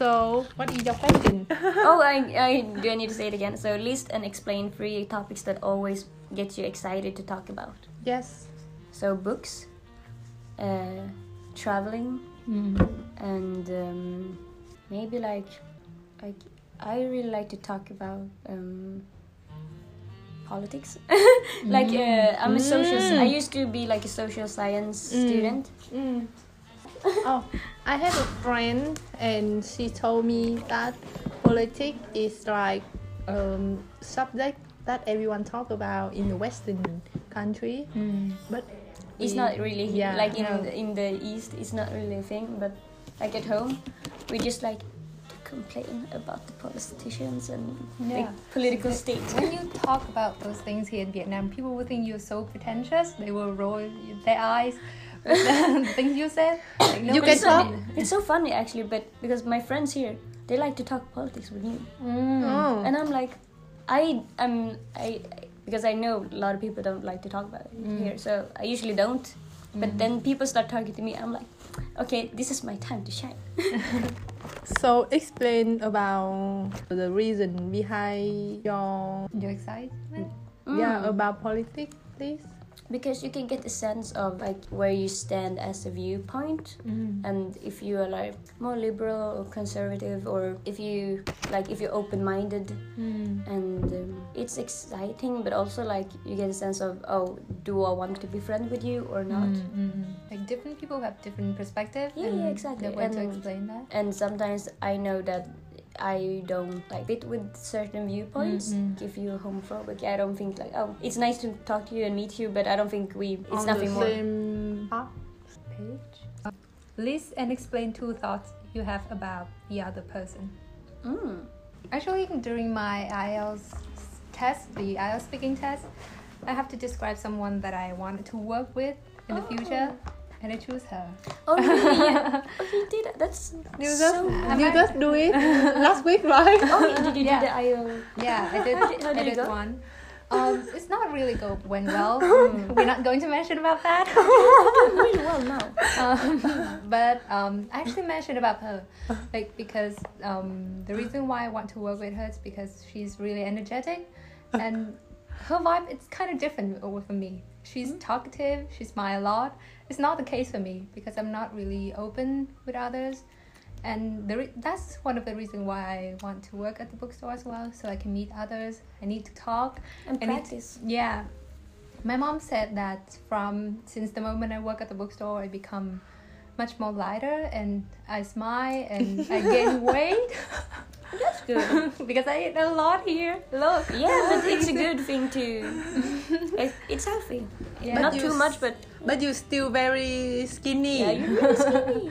So, what is your question? oh, I, I do I need to say it again. So list and explain three topics that always get you excited to talk about. yes. So books, uh, traveling, Mm. and um, maybe like like I really like to talk about um, politics. like uh, I'm a social. I used to be like a social science student. Mm. oh, I have a friend, and she told me that politics is like um, subject that everyone talk about in the Western country, but It's we- not really yeah, like in no. the, in the east. It's not really a thing. But like at home, we just like to complain about the politicians and the Yeah. political state. When you talk about those things here in Vietnam, people will think you're so pretentious. They will roll their eyes with the things you said. Like, You nobody can it's, talk. so, it's so funny actually, but because my friends here, they like to talk politics with me, Mm. Oh. and I'm like, I am I because I know a lot of people don't like to talk about it Mm. here, so I usually don't. But then people start talking to me, I'm like, okay, this is my time to shine. So explain about the reason behind your Your excitement. yeah Mm. about politics, please. Because you can get a sense of like where you stand as a viewpoint mm-hmm. and if you are like more liberal or conservative or if you like if you're open-minded mm. and um, it's exciting but also like you get a sense of oh do i want to be friends with you or not mm, mm-hmm. Like different people have different perspective. Yeah, yeah, exactly. The way to explain that. and sometimes i know that I don't like fit with certain viewpoints. If you're homophobic, I don't think like oh, it's nice to talk to you and meet you, but I don't think we. It's on nothing the more. same path. Page. List and explain two thoughts you have about the other person. Mm. Actually, during my IELTS test, the IELTS speaking test, I have to describe someone that I wanted to work with in the future, and I choose her. Oh, really? Yeah. oh, you did that. That's You just so. you just do it last week, right? Oh, did you Yeah. do the IO? Yeah, I did. How did- how did I it did go? one. Um, it's not really go went well. We're not going to mention about that. really well now. um, but um, I actually mentioned about her, like because um, the reason why I want to work with her is because she's really energetic, and her vibe it's kind of different over for me. She's mm-hmm. talkative. She smiles a lot. It's not the case for me because I'm not really open with others, and the re- that's one of the reasons why I want to work at the bookstore as well, so I can meet others. I need to talk And need to- practice. yeah. My mom said that from since the moment I work at the bookstore, I become much more lighter and I smile and I gain weight That's good. because I eat a lot here. Look. Yeah, but it's a good thing to. It, it's healthy. Yeah. But not too s- much, but But you're still very skinny. yeah, you're really skinny.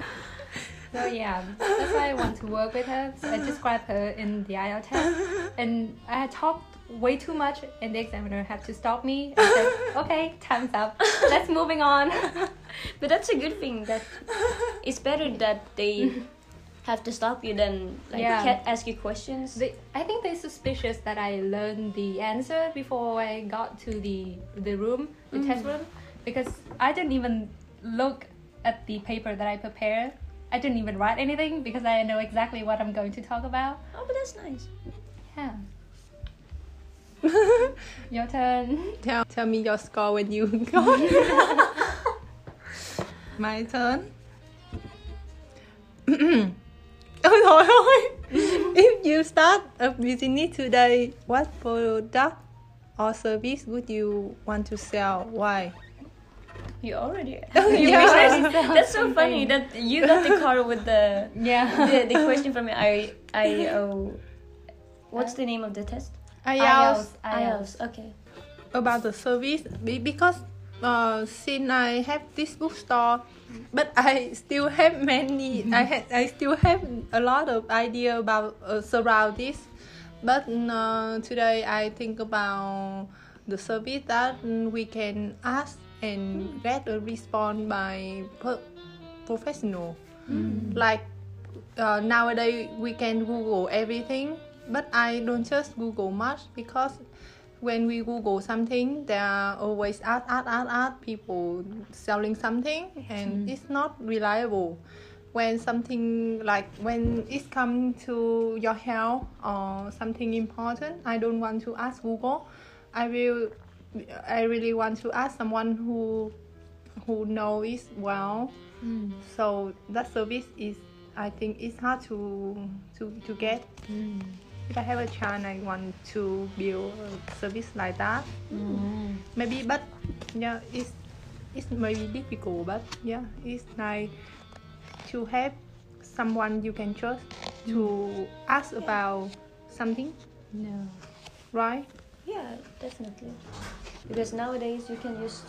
So yeah, that's why I want to work with her. So I described her in the IELTS test, and I talked way too much, and the examiner had to stop me and said, "Okay, time's up. Let's moving on." But that's a good thing. That it's better that they have to stop you then like Yeah. can't ask you questions. They, I think they're suspicious that I learned the answer before I got to the the room, the mm. test room, because I didn't even look at the paper that I prepared. I didn't even write anything because I know exactly what I'm going to talk about. oh, but that's nice. Yeah. Your turn. Tell, tell me your score when you got. My turn. Ôi trời! If you start a business today, what product or service would you want to sell? Why? You already. Oh, you yeah. researched- That's so funny that you got the card with the Yeah. the, the question from I I oh, what's the name of the test? IELTS. IELTS. Okay. about the service because uh, since I have this bookstore, but I still have many. I had I still have a lot of idea about uh, surround this. But uh, today I think about the service that mm, we can ask and get a response by per- professional. Like uh, nowadays we can Google everything, but I don't just Google much because when we Google something, there are always ad, ad, ad, ad people selling something, and it's not reliable. when something like when it's come to your health or something important, I don't want to ask Google. I will. I really want to ask someone who who knows it well. Mm. So that service is, I think, it's hard to to to get. Mm. If I have a chance, I want to build a service like that. Mm. Maybe, but yeah, it's it's maybe difficult, but yeah, it's nice to have someone you can trust to ask about something, No. right? Yeah, definitely. Because nowadays you can just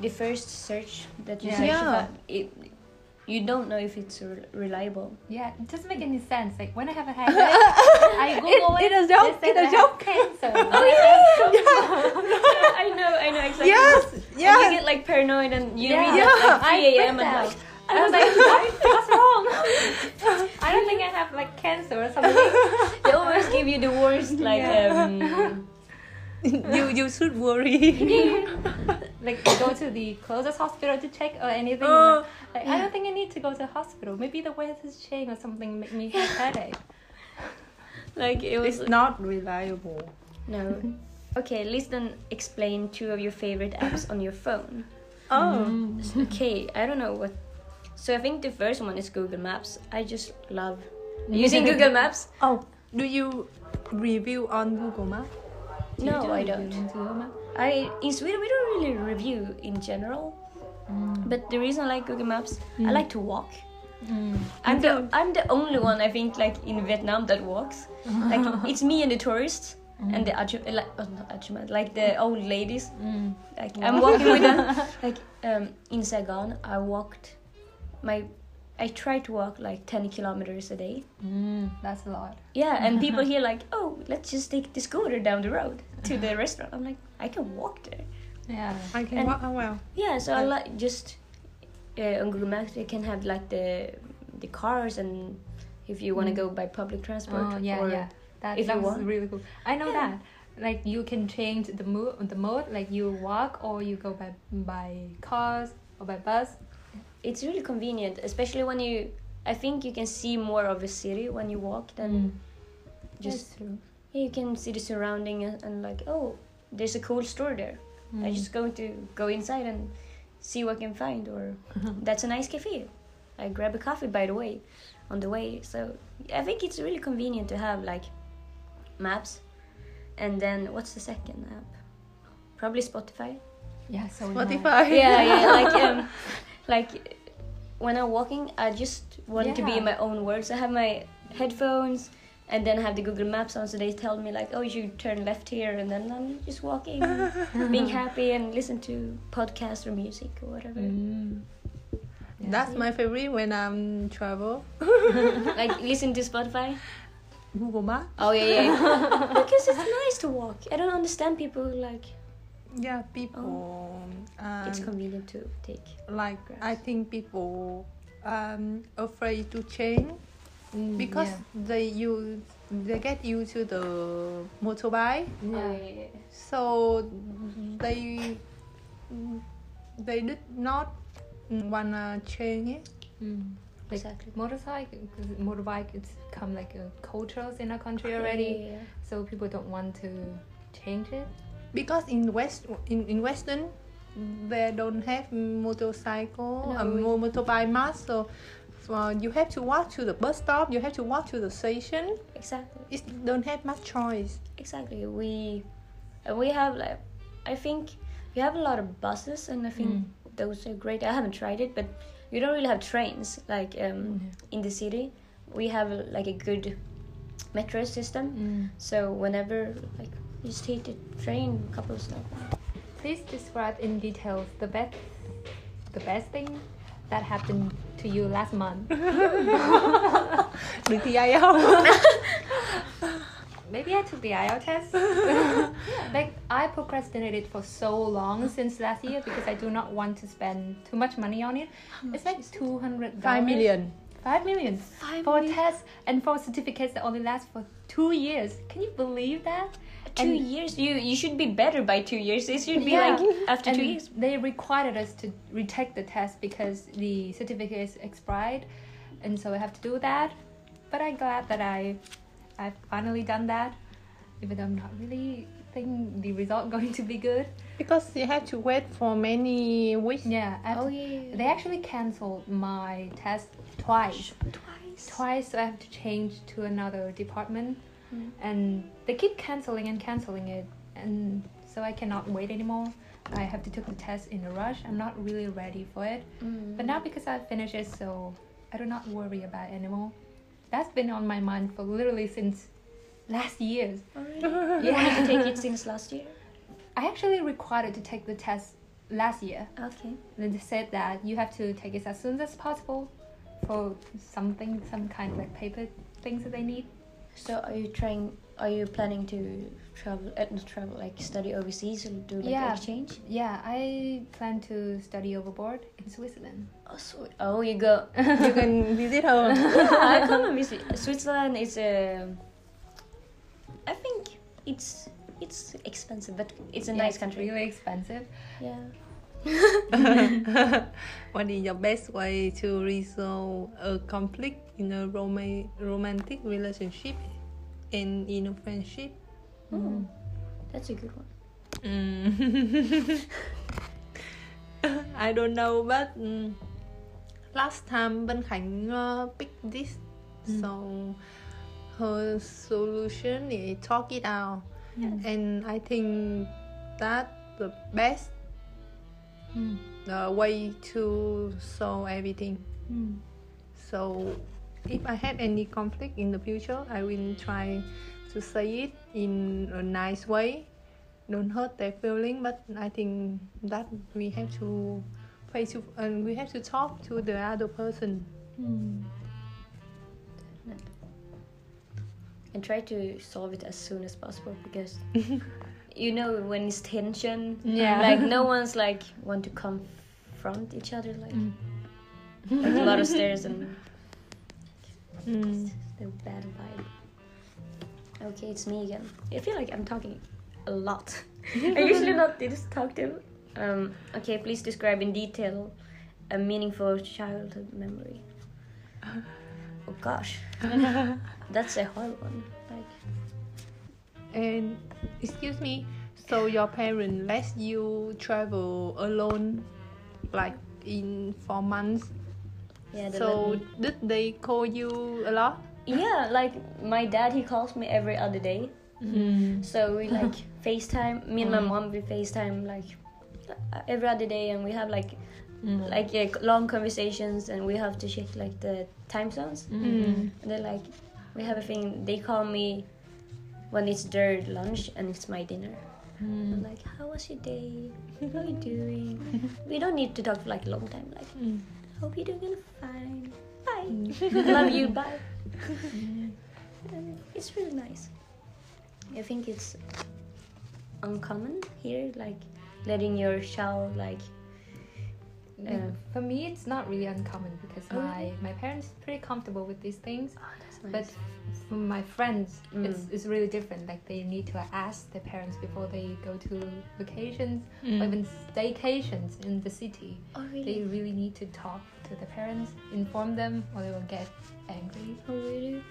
the first search that you Yeah. search Yeah. about, it, you don't know if it's re- reliable. Yeah, it doesn't make any sense. Like when I have a headache, I Google it. it a joke, they it say a joke. have Cancer. Oh yeah, I know, I know exactly. Yes, And you get like paranoid and you Yeah. read Yeah. at like 3 a.m. and like, I was like, what's wrong? I don't think I have like cancer or something. they always give you the worst like Yeah. um, you you should worry. like go to the closest hospital to check or anything. Uh, like, I don't think I need to go to the hospital. Maybe the weather's change or something make me have headache. like it was it's not reliable. no. Okay, listen. Explain two of your favorite apps on your phone. Oh, Okay, I don't know what. So I think the first one is Google Maps. I just love using Google Maps. oh. Do you review on Google Maps? No, I don't. I in Sweden we don't really review in general. But the reason I like Google Maps, I like to walk. I'm the I'm the only one I think like in Vietnam that walks. Like it's me and the tourists and the aju- like oh, not ajuma, like the old ladies. Like I'm walking with them. Like um, in Saigon, I walked my. I tried to walk like 10 kilometers a day. Mm, that's a lot. Yeah, and people here like, oh, let's just take the scooter down the road to the restaurant. I'm like, I can walk there. Yeah. I can And- walk oh, well. Yeah, so I like just uh, on Google Maps you can have like the the cars and if you want to go by public transport. Oh yeah, or, yeah. That if you sounds want. really cool. I know Yeah. that. Like you can change the mode, the mode. Like you walk or you go by by cars or by bus. It's really convenient, especially when you. I think you can see more of a city when you walk than mm. just That's true. yeah, you can see the surrounding and, and like oh there's a cool store there. I mm. just going to go inside and see what I can find or uh-huh. that's a nice cafe. I grab a coffee by the way on the way. So I think it's really convenient to have like maps. And then what's the second app? Probably Spotify. Yeah. So Spotify. yeah, yeah, like um, like when I'm walking, I just want to be in my own words. I have my headphones, and then I have the Google Maps on, so they tell me like, oh, you should turn left here, and then I'm just walking, being happy, and listen to podcasts or music or whatever. Mm. That's my favorite when I'm travel. Like listen to Spotify. Google Maps. Oh yeah, yeah. because it's nice to walk. I don't understand people like Yeah, people. Um, it's convenient to take. like I think people um afraid to change Mm, because yeah. they use they get used to the motorbike, Oh, yeah, yeah. so they they did not wanna change it. Mm. Like Exactly. motorcycle, 'cause motorbike, it's become like a culture in our country Yeah, already. yeah, yeah. So people don't want to change it. Because in west in, in western they don't have motorcycle No, um, motorbike mass so uh, you have to walk to the bus stop you have to walk to the station Exactly. it don't have much choice Exactly. We uh, we have like I think we have a lot of buses and I think Mm. those are great. I haven't tried it, but you don't really have trains like um, in the city. We have like a good metro system, Mm. so whenever like just take the train, a couple of stops. Please describe in details the best, the best thing that happened to you last month. được thì ai Maybe I took the IELTS test. like I procrastinated for so long since last year because I do not want to spend too much money on it. It's like two hundred five million Five million Five for million? tests and for certificates that only last for two years. Can you believe that? Two And- years. You you should be better by two years. It should be Yeah. like after and two years. they required us to retake the test because the certificate is expired, and so I have to do that. But I'm glad that I, I've finally done that, even though I'm not really think the result going to be good. Because you have to wait for many weeks. Yeah, Oh to- yeah. they actually canceled my test twice. twice. Twice so I have to change to another department, Mm. and they keep canceling and canceling it, and so I cannot wait anymore. I have to take the test in a rush. I'm not really ready for it. Mm. But now because I finished it, so I do not worry about it anymore. That's been on my mind for literally since last year. Oh, really? You wanted to take it since last year. I actually required to take the test last year. Okay. And they said that you have to take it as soon as possible for something, some kind of like paper things that they need. So are you trying? Are you planning to travel? Uh, not travel, like study overseas or do like Yeah. exchange? Yeah, I plan to study overboard in Switzerland. Oh, sweet. Oh, you go. you can visit her. yeah, I come and visit. Switzerland is a. I think it's it's expensive, but it's a Yeah, nice it's country. Really expensive. Yeah. what is your best way to resolve a conflict in a rom- romantic relationship and in a friendship? Oh, that's a good one. Mm. I don't know, but mm, last time Ben Khánh uh, picked this, Mm. so her solution is talk it out, and I think that the best Mm. uh, way to solve everything. Mm. So if I had any conflict in the future, I will try to say it in a nice way. Don't hurt their feeling, but I think that we have to face to and we have to talk to the other person. Mm. and try to solve it as soon as possible because you know when it's tension Yeah. like no one's like want to confront each other like, Mm. like a lot of stairs and Mm. the bad vibe. Okay it's me again. I feel like i'm talking a lot. I usually not this talk to um okay please describe in detail a meaningful childhood memory. Oh gosh. That's a hard one like. And excuse me, so your parents let you travel alone, like in four months. Yeah So me- did they call you a lot? Yeah, like my dad, he calls me every other day. Mm. So we like FaceTime. Me and my Mm. mom we FaceTime like uh, every other day, and we have like Mm. like uh, long conversations, and we have to check like the time zones. Mm. And they're like, we have a thing. They call me when it's their lunch and it's my dinner. I'm Mm. like, how was your day? How are you doing? we don't need to talk for like a long time. Like, Mm. Hope you're doing fine. Bye. Mm. Love you. Bye. It's really nice. I think it's uncommon here, like letting your child like. Uh, For me, it's not really uncommon because Oh, my my parents are pretty comfortable with these things. oh, nice. But from my friends, it's, Mm. it's really different. Like they need to ask their parents before they go to vacations or Mm. even staycations in the city. oh They really? really need to talk to the parents, inform them, or they will get angry. Oh really?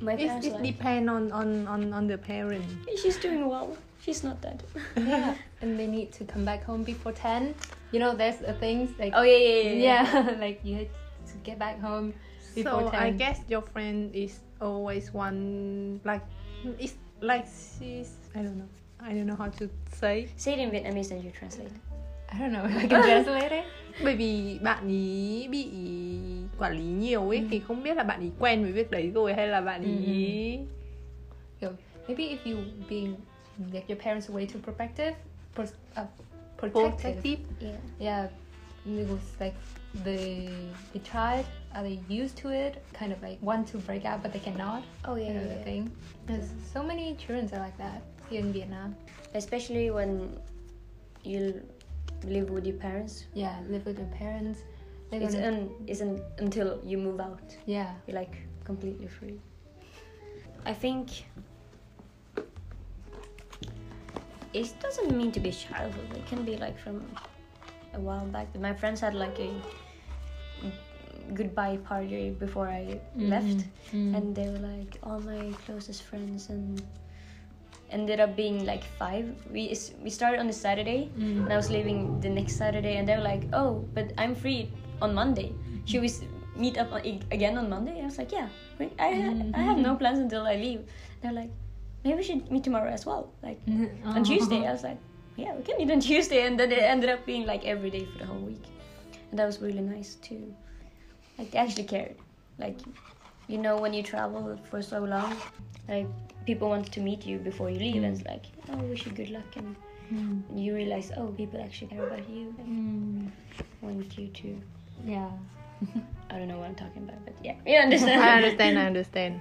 My It, parents it like. depends on, on, on, on the parent. She's doing well. She's not dead. yeah, and they need to come back home before ten. You know, there's a things like Oh yeah, yeah, yeah. yeah. yeah, like you had to get back home before So 10. I guess your friend is always one like it's like she's I don't know. I don't know how to say. Say it in Vietnamese and you translate. I don't know. if I can translate it. Bởi vì bạn ý bị quản lý nhiều ấy thì không biết là bạn ý quen với việc đấy rồi hay là bạn ý maybe if you being like your parents way too protective, uh, protective. protective. Yeah. Yeah, it was like the the child are they used to it? Kind of like want to break out, but they cannot. Oh yeah, know yeah, yeah. thing. There's so many children are like that here in Vietnam. Especially when you live with your parents. Yeah, live with your parents. It's un, isn't until you move out. yeah. You're like completely free. I think it doesn't mean to be childhood. It can be like from a while back. My friends had like a goodbye party before I mm-hmm. left, mm-hmm. and they were like all my closest friends and ended up being like five. We we started on the Saturday, and I was mm-hmm. leaving the next Saturday, and they were like, "Oh, but I'm free on Monday. Should we meet up on, again on Monday?" I was like, "Yeah, I ha- I have no plans until I leave." They're like, "Maybe we should meet tomorrow as well, like on Tuesday." I was like, "Yeah, we can meet on Tuesday," and then it ended up being like every day for the whole week, and that was really nice too. Like they actually cared. Like, you know, when you travel for so long, like people want to meet you before you leave, and it's like, oh, wish you good luck, and hmm. you realize, oh, people actually care about you and hmm. want you to. Yeah. I don't know what I'm talking about, but yeah, you understand. I understand. I understand.